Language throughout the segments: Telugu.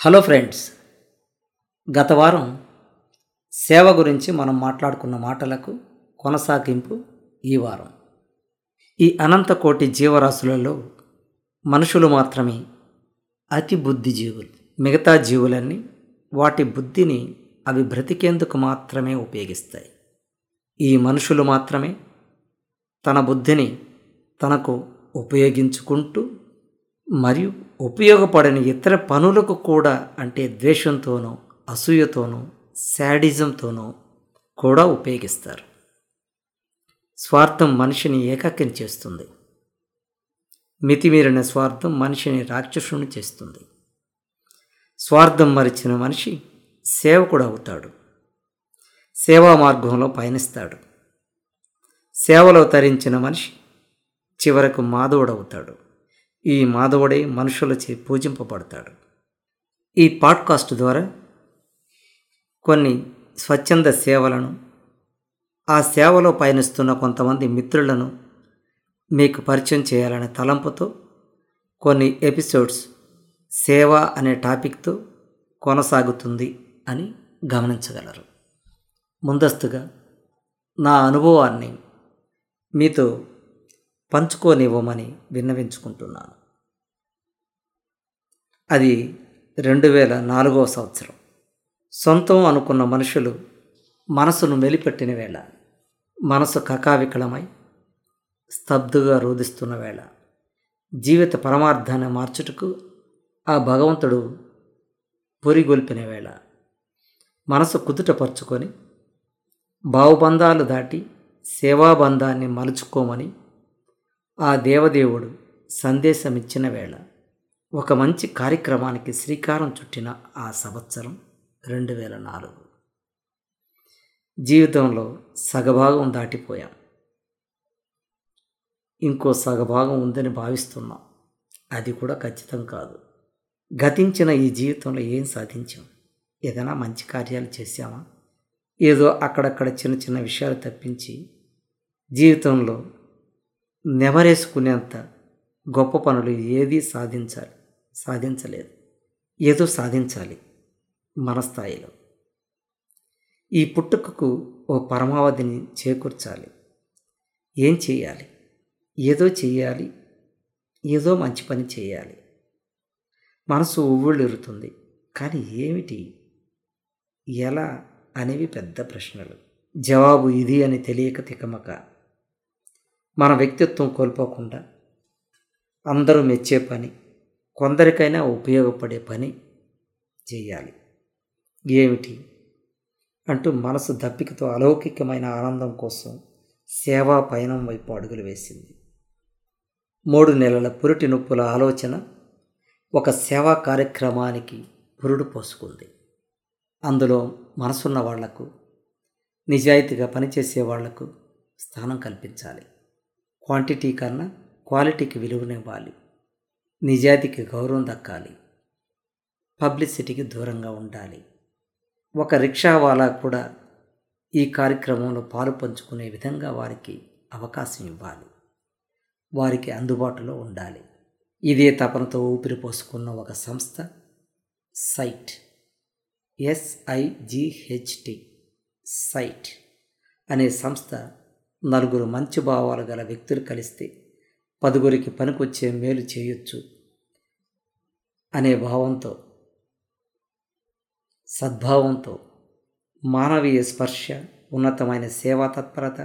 హలో ఫ్రెండ్స్ గత వారం సేవ గురించి మనం మాట్లాడుకున్న మాటలకు కొనసాగింపు ఈ వారం. ఈ అనంత కోటి జీవరాశులలో మనుషులు మాత్రమే అతి బుద్ధి జీవులు మిగతా జీవులన్నీ వాటి బుద్ధిని అవి బ్రతికేందుకు మాత్రమే ఉపయోగిస్తాయి. ఈ మనుషులు మాత్రమే తన బుద్ధిని తనకు ఉపయోగించుకుంటూ మరియు ఉపయోగపడని ఇతర పనులకు కూడా అంటే ద్వేషంతోనో అసూయతోనో శాడిజంతోనో కూడా ఉపయోగిస్తారు. స్వార్థం మనిషిని ఏకాకిని చేస్తుంది. మితిమీరిన స్వార్థం మనిషిని రాక్షసుని చేస్తుంది. స్వార్థం మరిచిన మనిషి సేవకుడు అవుతాడు. సేవా మార్గంలో పయనిస్తాడు. సేవలో తరించిన మనిషి చివరకు మాధవుడవుతాడు ఈ మాధవుడే మనుషులచే పూజింపబడతాడు. ఈ పాడ్కాస్ట్ ద్వారా కొన్ని స్వచ్ఛంద సేవలను ఆ సేవలో పయనిస్తున్న కొంతమంది మిత్రులను మీకు పరిచయం చేయాలనే తలంపుతో కొన్ని ఎపిసోడ్స్ సేవ అనే టాపిక్తో కొనసాగుతుంది అని గమనించగలరు. ముందస్తుగా నా అనుభవాన్ని మీతో పంచుకోనివ్వమని విన్నవించుకుంటున్నాను. అది రెండు వేల నాలుగవ సంవత్సరం. సొంతం అనుకున్న మనుషులు మనసును మెలిపెట్టిన వేళ మనసు కకావికలమై స్తబ్దుగా రోధిస్తున్న వేళ జీవిత పరమార్థాన్ని మార్చుటకు ఆ భగవంతుడు పొరిగొల్పిన వేళ మనసు కుదుటపరుచుకొని భావబంధాలు దాటి సేవాబంధాన్ని మలుచుకోమని ఆ దేవదేవుడు సందేశం ఇచ్చిన వేళ. ఒక మంచి కార్యక్రమానికి శ్రీకారం చుట్టిన ఆ సంవత్సరం రెండు వేల నాలుగు జీవితంలో సగభాగం దాటిపోయాం. ఇంకో సగభాగం ఉందని భావిస్తున్నాం. అది కూడా ఖచ్చితం కాదు. గతించిన ఈ జీవితంలో ఏం సాధించాం? ఏదైనా మంచి కార్యాలు చేశామా? ఏదో అక్కడక్కడ చిన్న చిన్న విషయాలు తప్పించి జీవితంలో నెవరేసుకునేంత గొప్ప పనులు ఏదీ సాధించాలి సాధించలేదు. ఏదో సాధించాలి మన స్థాయిలో. ఈ పుట్టుకకు ఓ పరమావధిని చేకూర్చాలి. ఏం చేయాలి? ఏదో చేయాలి ఏదో మంచి పని చేయాలి. మనసు ఉవ్వుళ్ళిరుతుంది కానీ ఏమిటి? ఎలా అనేవి పెద్ద ప్రశ్నలు. జవాబు ఇది అని తెలియక తికమక. మన వ్యక్తిత్వం కోల్పోకుండా అందరూ మెచ్చే పని కొందరికైనా ఉపయోగపడే పని చేయాలి. ఏమిటి? అంటూ మనసు దప్పికతో అలౌకికమైన ఆనందం కోసం సేవా పయనం వైపు అడుగులు వేసింది. మూడు నెలల పురిటి నొప్పుల ఆలోచన ఒక సేవా కార్యక్రమానికి పురుడు పోసుకుంది. అందులో మనసున్న వాళ్ళకు నిజాయితీగా పనిచేసే వాళ్ళకు స్థానం కల్పించాలి. క్వాంటిటీ కన్నా క్వాలిటీకి విలువనివ్వాలి. నిజాయితీకి గౌరవం దక్కాలి. పబ్లిసిటీకి దూరంగా ఉండాలి. ఒక రిక్షావాలా కూడా ఈ కార్యక్రమంలో పాలు పంచుకునే విధంగా వారికి అవకాశం ఇవ్వాలి. వారికి అందుబాటులో ఉండాలి. ఇదే తపనతో ఊపిరి పోసుకున్న ఒక సంస్థ సైట్. ఎస్ఐజిహెచ్టి సైట్. అనే సంస్థ నలుగురు మంచి భావాలు గల వ్యక్తులు కలిస్తే పదుగురికి పనికొచ్చే మేలు చేయొచ్చు అనే భావంతో సద్భావంతో మానవీయ స్పర్శ ఉన్నతమైన సేవా తత్పరత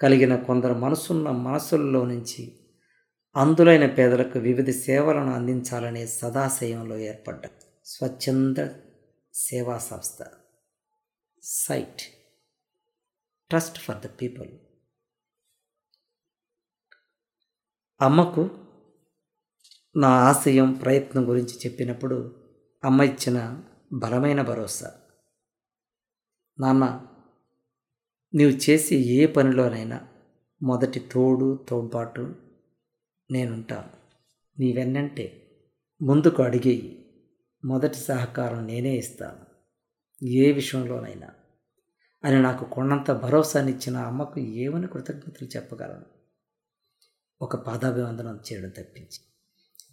కలిగిన కొందరు మనసున్న మనసుల్లో నుంచి అందులైన పేదలకు వివిధ సేవలను అందించాలనే సదాశయంలో ఏర్పడ్డ స్వచ్ఛంద సేవా సంస్థ site. Trust for the people. అమ్మకు నా ఆశయం ప్రయత్నం గురించి చెప్పినప్పుడు అమ్మ ఇచ్చిన బలమైన భరోసా. నాన్న నీవు చేసే ఏ పనిలోనైనా మొదటి తోడు తోడ్పాటు నేనుంటాను నీ వెన్నంటే ముందుకు అడిగేయి. మొదటి సహకారం నేనే ఇస్తాను. ఏ విషయంలోనైనా. అని నాకు కొండంత భరోసానిచ్చిన అమ్మకు ఏమని కృతజ్ఞతలు చెప్పగలను? ఒక పాదాభివందనం చేయడం తప్పించి.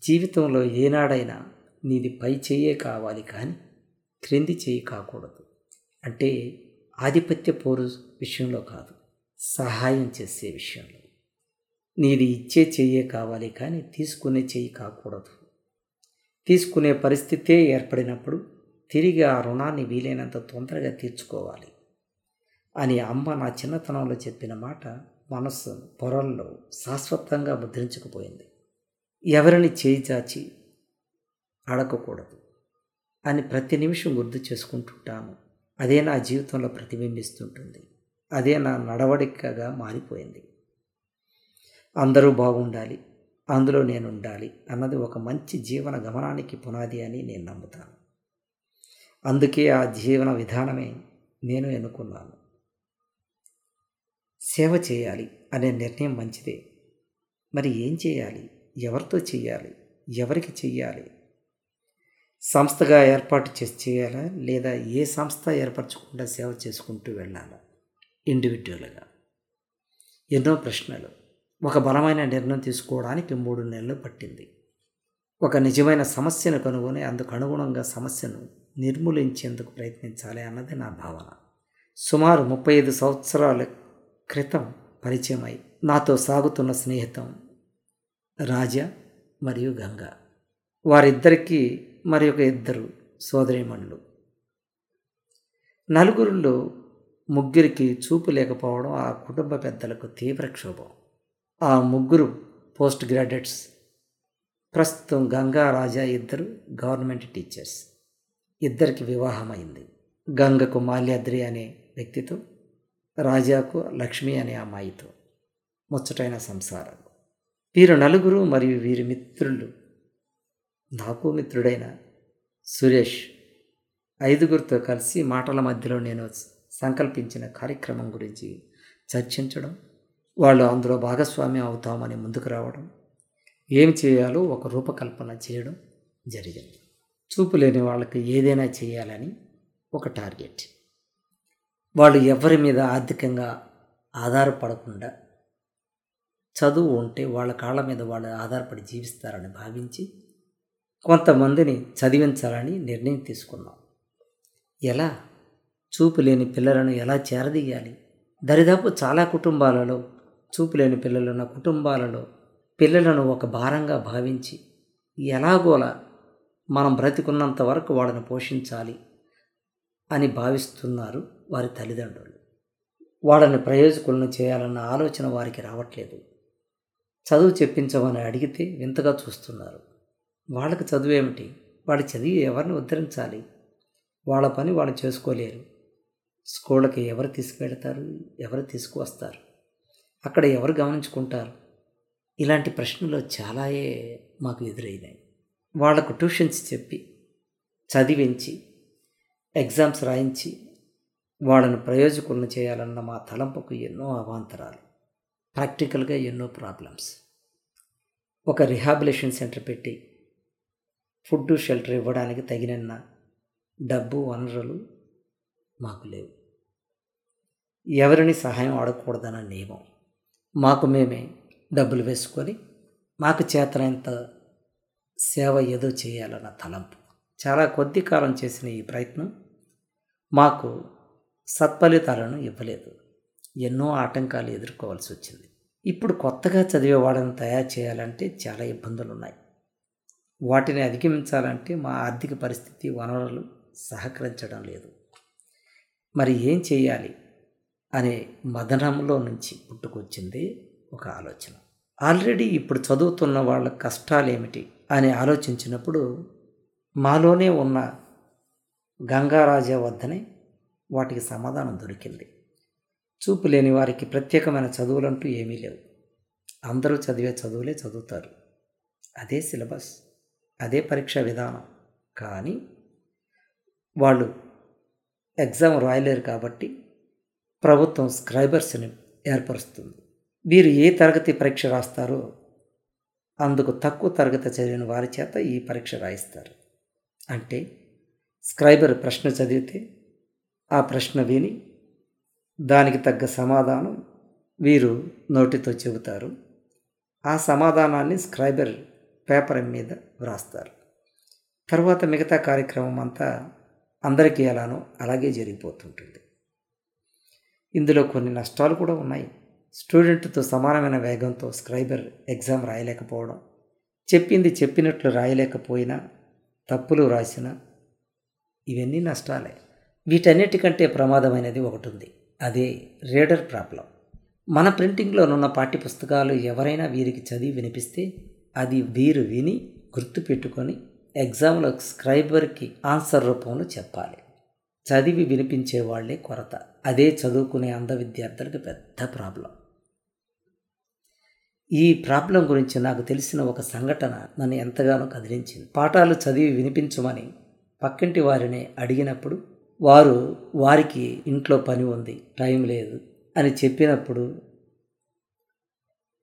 జీవితంలో ఏనాడైనా నీది పై చేయే కావాలి కానీ క్రింది చేయి కాకూడదు. అంటే ఆధిపత్య పోరు విషయంలో కాదు సహాయం చేసే విషయంలో. నీది ఇచ్చే చెయ్యే కావాలి కానీ తీసుకునే చెయ్యి కాకూడదు. తీసుకునే పరిస్థితే ఏర్పడినప్పుడు తిరిగి ఆ రుణాన్ని వీలైనంత తొందరగా తీర్చుకోవాలి. అని అమ్మ నా చిన్నతనంలో చెప్పిన మాట మనస్సు పొరల్లో శాశ్వతంగా ముద్రించకపోయింది. ఎవరిని చేయి చాచి అడగకూడదు అని ప్రతి నిమిషం గుర్తు చేసుకుంటుంటాను అదే నా జీవితంలో ప్రతిబింబిస్తుంటుంది. అదే నా నడవడికగా మారిపోయింది. అందరూ బాగుండాలి అందులో నేను ఉండాలి అన్నది ఒక మంచి జీవన గమనానికి పునాది అని నేను నమ్ముతాను. అందుకే ఆ జీవన విధానమే నేను ఎన్నుకున్నాను. సేవ చేయాలి అనే నిర్ణయం మంచిదే. మరి ఏం చేయాలి? ఎవరితో చేయాలి? ఎవరికి చెయ్యాలి సంస్థగా ఏర్పాటు చేసి చేయాలా? లేదా ఏ సంస్థ ఏర్పరచకుండా సేవ చేసుకుంటూ వెళ్ళాలా? ఇండివిజువల్గా ఎన్నో ప్రశ్నలు. ఒక బలమైన నిర్ణయం తీసుకోవడానికి మూడు నెలలు పట్టింది. ఒక నిజమైన సమస్యను కనుగొని అందుకు అనుగుణంగా సమస్యను నిర్మూలించేందుకు ప్రయత్నించాలి అన్నది నా భావన. సుమారు ముప్పై ఐదు సంవత్సరాల క్రితం పరిచయమై నాతో సాగుతున్న స్నేహితం రాజా మరియు గంగా. వారిద్దరికీ మరి ఒక ఇద్దరు సోదరీమణులు. నలుగురిలో ముగ్గురికి చూపు లేకపోవడం ఆ కుటుంబ పెద్దలకు తీవ్ర క్షోభం. ఆ ముగ్గురు పోస్ట్ గ్రాడ్యుయేట్స్. ప్రస్తుతం గంగా రాజా ఇద్దరు గవర్నమెంట్ టీచర్స్. ఇద్దరికి వివాహమైంది. గంగకు మాల్యాద్రి అనే వ్యక్తితో రాజాకు లక్ష్మి అనే అమ్మాయితో ముచ్చటైన సంసారం. వీరు నలుగురు మరియు వీరి మిత్రులు. నాకు మిత్రుడైన సురేష్ ఐదుగురితో కలిసి మాటల మధ్యలో నేను సంకల్పించిన కార్యక్రమం గురించి చర్చించడం వాళ్ళు అందులో భాగస్వామ్యం అవుతామని ముందుకు రావడం ఏం చేయాలో ఒక రూపకల్పన చేయడం జరిగింది. చూపు లేని వాళ్ళకి ఏదైనా చేయాలని ఒక టార్గెట్. వాళ్ళు ఎవరి మీద ఆర్థికంగా ఆధారపడకుండా చదువు ఉంటే వాళ్ళ కాళ్ళ మీద వాళ్ళు ఆధారపడి జీవిస్తారని భావించి కొంతమందిని చదివించాలని నిర్ణయం తీసుకున్నాం. ఎలా? చూపు లేని పిల్లలను ఎలా చేరదీయాలి? దరిదాపు చాలా కుటుంబాలలో చూపు లేని పిల్లలున్న కుటుంబాలలో పిల్లలను ఒక భారంగా భావించి ఎలాగోలా మనం బ్రతికున్నంత వరకు వాళ్ళని పోషించాలి. అని భావిస్తున్నారు వారి తల్లిదండ్రులు. వాళ్ళని ప్రయోజకులను చేయాలన్న ఆలోచన వారికి రావట్లేదు. చదువు చెప్పించమని అడిగితే వింతగా చూస్తున్నారు. వాళ్ళకి చదువు ఏమిటి? వాడి చదివి ఎవరిని ఉద్ధరించాలి? వాళ్ళ పని వాళ్ళు చేసుకోలేరు. స్కూళ్ళకి ఎవరు తీసుకువెళతారు? ఎవరు తీసుకువస్తారు? అక్కడ ఎవరు గమనించుకుంటారు? ఇలాంటి ప్రశ్నలు చాలాయే మాకు ఎదురైనాయి. వాళ్ళకు ట్యూషన్స్ చెప్పి చదివించి ఎగ్జామ్స్ రాయించి వాళ్ళను ప్రయోజకులను చేయాలన్న మా తలంపుకు ఎన్నో అవాంతరాలు. ప్రాక్టికల్గా ఎన్నో ప్రాబ్లమ్స్. ఒక రిహాబిలేషన్ సెంటర్ పెట్టి ఫుడ్ షెల్టర్ ఇవ్వడానికి తగినన్న డబ్బు వనరులు మాకు లేవు. ఎవరిని సహాయం అడగకూడదన్న నియమం మాకు మేమే డబ్బులు వేసుకొని మాకు చేతనంత సేవ ఏదో చేయాలన్న తలంపు. చాలా కొద్ది కాలం చేసిన ఈ ప్రయత్నం మాకు సత్ఫలితాలను ఇవ్వలేదు. ఎన్నో ఆటంకాలు ఎదుర్కోవాల్సి వచ్చింది. ఇప్పుడు కొత్తగా చదివే వాళ్ళని తయారు చేయాలంటే చాలా ఇబ్బందులు ఉన్నాయి వాటిని అధిగమించాలంటే మా ఆర్థిక పరిస్థితి వనరులు సహకరించడం లేదు. మరి ఏం చేయాలి అనే మదనంలో నుంచి పుట్టుకొచ్చింది ఒక ఆలోచన. ఆల్రెడీ ఇప్పుడు చదువుతున్న వాళ్ళ కష్టాలు ఏమిటి అని ఆలోచించినప్పుడు మాలోనే ఉన్న గంగారాజా వద్దనే వాటికి సమాధానం దొరికింది. చూపు లేని వారికి ప్రత్యేకమైన చదువులంటూ ఏమీ లేవు. అందరూ చదివే చదువులే చదువుతారు. అదే సిలబస్ అదే పరీక్ష విధానం. కానీ వాళ్ళు ఎగ్జామ్ రాయలేరు కాబట్టి ప్రభుత్వం స్క్రైబర్స్ని ఏర్పరుస్తుంది. వీరు ఏ తరగతి పరీక్ష రాస్తారో అందుకు తక్కువ తరగతి చదివిన వారి చేత ఈ పరీక్ష రాయిస్తారు. అంటే స్క్రైబర్ ప్రశ్న చదివితే ఆ ప్రశ్న విని దానికి తగ్గ సమాధానం వీరు నోటితో చెబుతారు. ఆ సమాధానాన్ని స్క్రైబర్ పేపర్ మీద వ్రాస్తారు. తర్వాత మిగతా కార్యక్రమం అంతా అందరికీ ఎలానో అలాగే జరిగిపోతుంటుంది. ఇందులో కొన్ని నష్టాలు కూడా ఉన్నాయి. స్టూడెంట్తో సమానమైన వేగంతో స్క్రైబర్ ఎగ్జామ్ రాయలేకపోవడం చెప్పింది చెప్పినట్లు రాయలేకపోయినా తప్పులు వ్రాసినా ఇవన్నీ నష్టాలే. వీటన్నిటికంటే ప్రమాదమైనది ఒకటి ఉంది అదే రీడర్ ప్రాబ్లం. మన ప్రింటింగ్లోనున్న పాఠ్యపుస్తకాలు ఎవరైనా వీరికి చదివి వినిపిస్తే అది వీరు విని గుర్తుపెట్టుకొని ఎగ్జామ్లో స్క్రైబర్కి ఆన్సర్ రూపంలో చెప్పాలి. చదివి వినిపించే వాళ్ళే కొరత. అదే చదువుకునే అంధ విద్యార్థులకు పెద్ద ప్రాబ్లం. ఈ ప్రాబ్లం గురించి నాకు తెలిసిన ఒక సంఘటన నన్ను ఎంతగానో కదిలించింది. పాఠాలు చదివి వినిపించమని పక్కింటి వారిని అడిగినప్పుడు వారు వారికి ఇంట్లో పని ఉంది టైం లేదు అని చెప్పినప్పుడు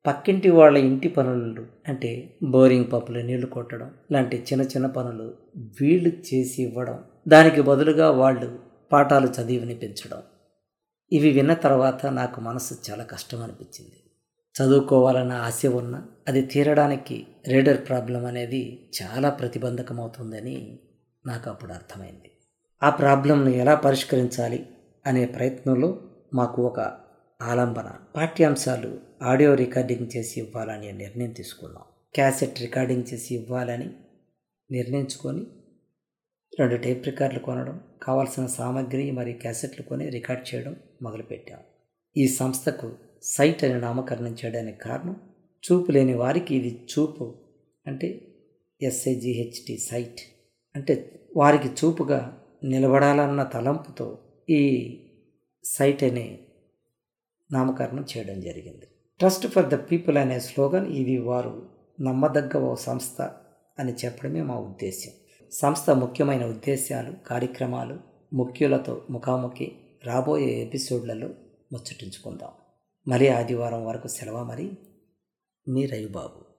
పక్కింటి వాళ్ళ ఇంటి పనులు అంటే బోరింగ్ పంపులు నీళ్ళు కొట్టడం లాంటి చిన్న చిన్న పనులు వీళ్ళు చేసి ఇవ్వడం దానికి బదులుగా వాళ్ళు పాఠాలు చదివిని పెంచడం ఇవి విన్న తర్వాత నాకు మనసు చాలా కష్టం అనిపించింది. చదువుకోవాలన్న ఆశ ఉన్నా అది తీరడానికి రీడర్ ప్రాబ్లం అనేది చాలా ప్రతిబంధకమవుతుందని నాకు అప్పుడు అర్థమైంది. ఆ ప్రాబ్లంను ఎలా పరిష్కరించాలి అనే ప్రయత్నంలో మాకు ఒక ఆలంబన పాఠ్యాంశాలు ఆడియో రికార్డింగ్ చేసి ఇవ్వాలని నిర్ణయం తీసుకున్నాం. క్యాసెట్ రికార్డింగ్ చేసి ఇవ్వాలని నిర్ణయించుకొని రెండు టేప్ రికార్డులు కొనడం కావాల్సిన సామాగ్రి మరియు క్యాసెట్లు కొని రికార్డ్ చేయడం మొదలుపెట్టాం. ఈ సంస్థకు సైట్ అని నామకరణం చేయడానికి కారణం చూపు లేని వారికి ఇది చూపు అంటే ఎస్ఐజిహెచ్టి సైట్. అంటే వారికి చూపుగా నిలబడాలన్న తలంపుతో ఈ సైట్ అనే నామకరణం చేయడం జరిగింది. ట్రస్ట్ ఫర్ ద పీపుల్ అనే స్లోగన్ ఇది వారు నమ్మదగ్గ ఓ సంస్థ అని చెప్పడమే మా ఉద్దేశ్యం. సంస్థ ముఖ్యమైన ఉద్దేశాలు కార్యక్రమాలు ముఖ్యులతో ముఖాముఖి రాబోయే ఎపిసోడ్లలో ముచ్చటించుకుందాం. మరి ఆదివారం వరకు సెలవు మరి. మీ రవిబాబు.